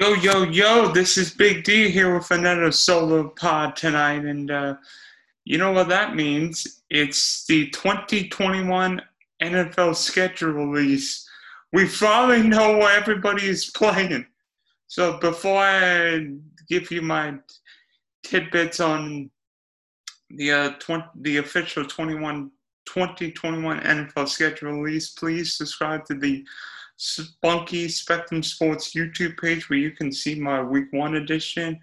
Yo, yo, yo, this is Big D here with another solo pod tonight. And uh, you know what that means? It's the 2021 NFL schedule release. We finally know what everybody is playing. So before I give you my tidbits on the uh, 20, the official 21 2021 NFL schedule release, please subscribe to the Spunky Spectrum Sports YouTube page where you can see my week one edition.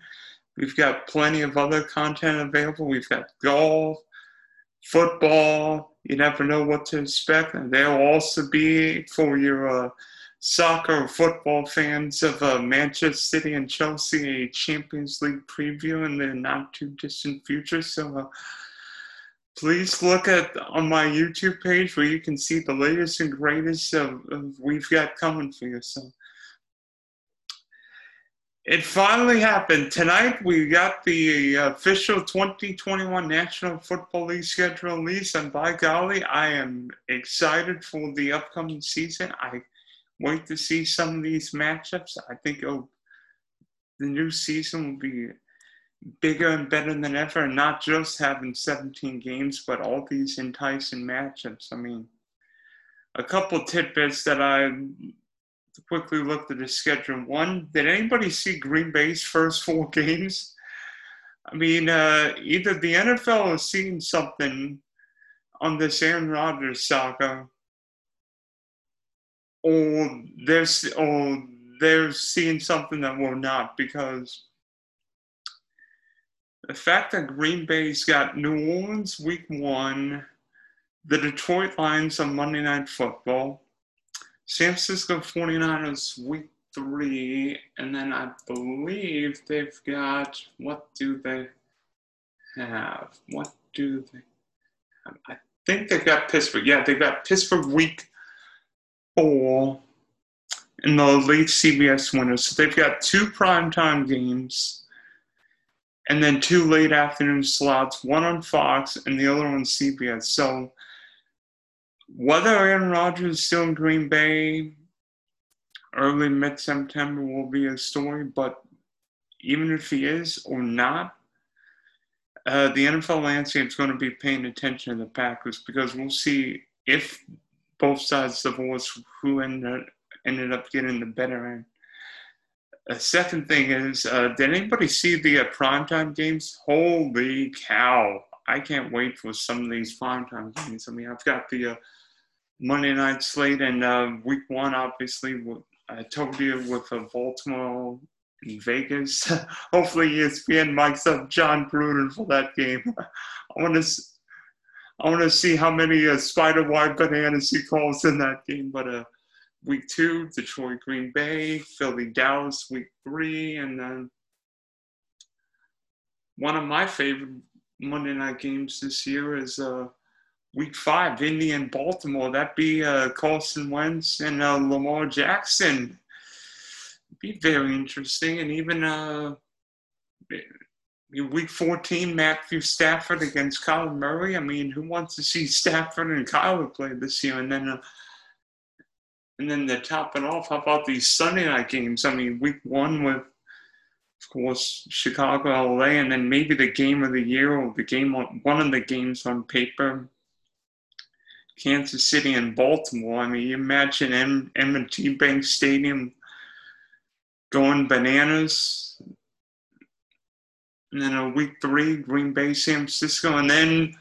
We've got plenty of other content available. We've got golf, football. You never know what to expect. And there'll also be for your uh, soccer or football fans of uh, Manchester City and Chelsea a Champions League preview in the not too distant future. So, uh, please look at on my YouTube page where you can see the latest and greatest of, of we've got coming for you. So it finally happened tonight. We got the uh, official 2021 National Football League schedule released, and by golly, I am excited for the upcoming season. I wait to see some of these matchups. I think the new season will be bigger and better than ever, not just having 17 games, but all these enticing matchups. I mean, a couple tidbits that I quickly looked at the schedule. One, did anybody see Green Bay's first four games? I mean, uh, either the NFL is seeing something on this Aaron Rodgers saga, or they're, or they're seeing something that we're not because the fact that Green Bay's got New Orleans week one, the Detroit Lions on Monday Night Football, San Francisco 49ers week three, and then I believe they've got, what do they have? What do they have? I think they've got Pittsburgh. Yeah, they've got Pittsburgh week four in the late CBS winter. So they've got two primetime games and then two late afternoon slots, one on Fox and the other on CBS. So whether Aaron Rodgers is still in Green Bay early mid September will be a story, but even if he is or not, uh, the NFL landscape is going to be paying attention to the Packers because we'll see if both sides divorce who ended, ended up getting the better end. A second thing is, uh, did anybody see the uh, primetime games? Holy cow! I can't wait for some of these primetime games. I mean, I've got the uh, Monday night slate and uh, week one, obviously. I told you with uh, Baltimore in Vegas. Hopefully, ESPN mics up Jon Gruden for that game. I want to. I want to see how many uh, spider wide bananas he calls in that game, but uh, week two, Detroit, Green Bay, Philly, Dallas, week three, and then one of my favorite Monday night games this year is uh, week five, Indy and Baltimore. That'd be uh, Carson Wentz and uh, Lamar Jackson. be very interesting, and even uh, week 14, Matthew Stafford against Kyler Murray. I mean, who wants to see Stafford and Kyler play this year? And then uh, and then to top it off, how about these Sunday night games? I mean, week one with, of course, Chicago, LA, and then maybe the game of the year or the game on one of the games on paper, Kansas City and Baltimore. I mean, you imagine M- M&T Bank Stadium going bananas. And then a week three, Green Bay, San Francisco, and then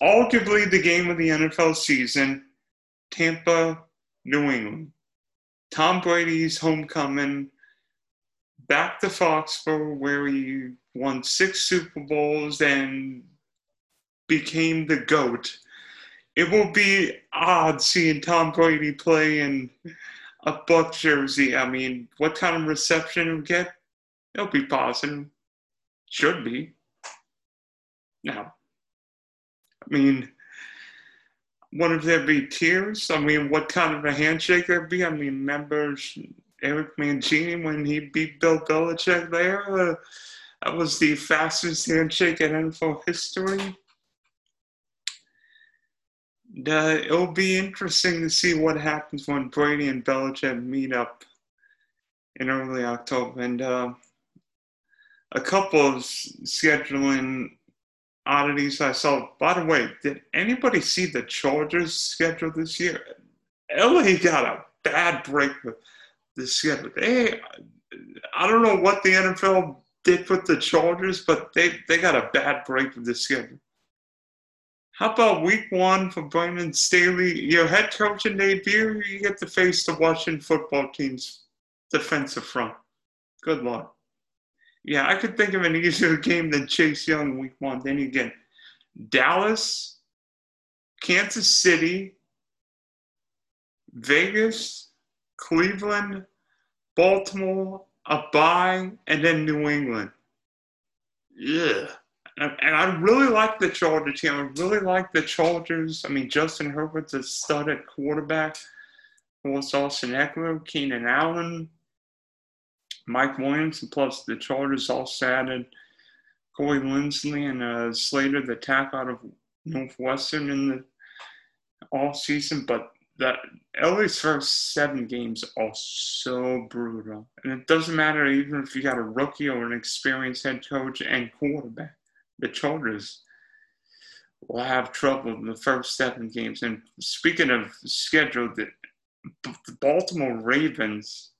arguably the game of the NFL season, Tampa New England. Tom Brady's homecoming back to Foxborough, where he won six Super Bowls and became the GOAT. It will be odd seeing Tom Brady play in a Buck jersey. I mean, what kind of reception he'll get? It'll be positive. Should be. Now, I mean, would there be tears? I mean, what kind of a handshake there'd be? I mean, members Eric Mangini when he beat Bill Belichick there? Uh, that was the fastest handshake in NFL history. Uh, it'll be interesting to see what happens when Brady and Belichick meet up in early October. And uh, a couple of scheduling oddities I saw. By the way, did anybody see the Chargers schedule this year? LA got a bad break with the schedule. They, I don't know what the NFL did with the Chargers, but they, they got a bad break with the schedule. How about week one for Brandon Staley? Your head coach coaching debut, you get to face the Washington football team's defensive front. Good luck. Yeah, I could think of an easier game than Chase Young week one. Then get Dallas, Kansas City, Vegas, Cleveland, Baltimore, a bye, and then New England. Yeah. And I really like the Chargers team. I really like the Chargers. I mean, Justin Herbert's a stud at quarterback. Of course, Austin Ekeler, Keenan Allen, Mike Williams, plus the Chargers also added Corey Linsley and uh, Slater, the tackle out of Northwestern in the all season. But that LA's first seven games are so brutal. And it doesn't matter even if you got a rookie or an experienced head coach and quarterback. The Chargers will have trouble in the first seven games. And speaking of schedule, the, the Baltimore Ravens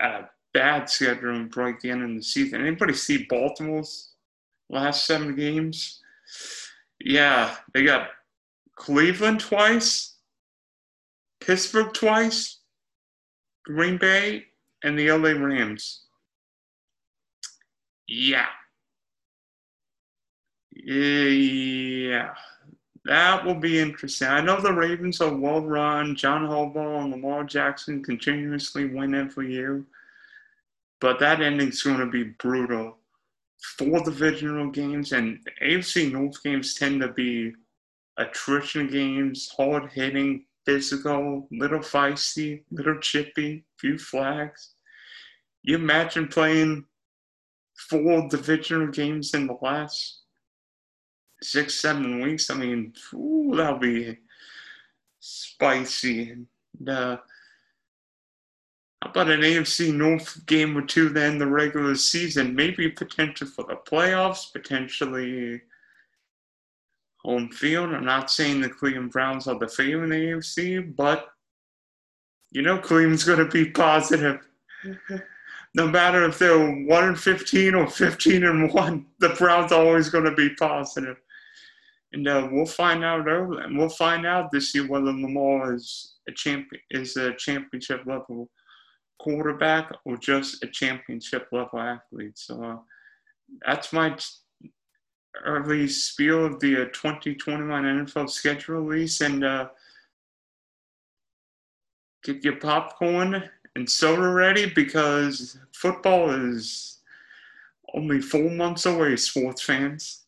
a bad schedule and break the end of the season. Anybody see Baltimore's last seven games? Yeah, they got Cleveland twice, Pittsburgh twice, Green Bay, and the LA Rams. Yeah. Yeah. That will be interesting. I know the Ravens are well run. John Harbaugh and Lamar Jackson continuously win every year. But that ending's going to be brutal. Four divisional games and AFC North games tend to be attrition games, hard hitting, physical, little feisty, little chippy, few flags. You imagine playing four divisional games in the last six, seven weeks? I mean, ooh, that'll be spicy. And, uh, how about an AFC North game or two then the regular season? Maybe potential for the playoffs, potentially home field. I'm not saying the Cleveland Browns are the favorite in the AFC, but you know Cleveland's going to be positive. no matter if they're 1 and 15 or 15 and 1, the Browns are always going to be positive. And uh, we'll find out early, and we'll find out this year whether Lamar is a champion is a championship level quarterback or just a championship level athlete. So uh, that's my early spiel of the uh, 2021 NFL schedule release and uh, get your popcorn and soda ready because football is only four months away, sports fans.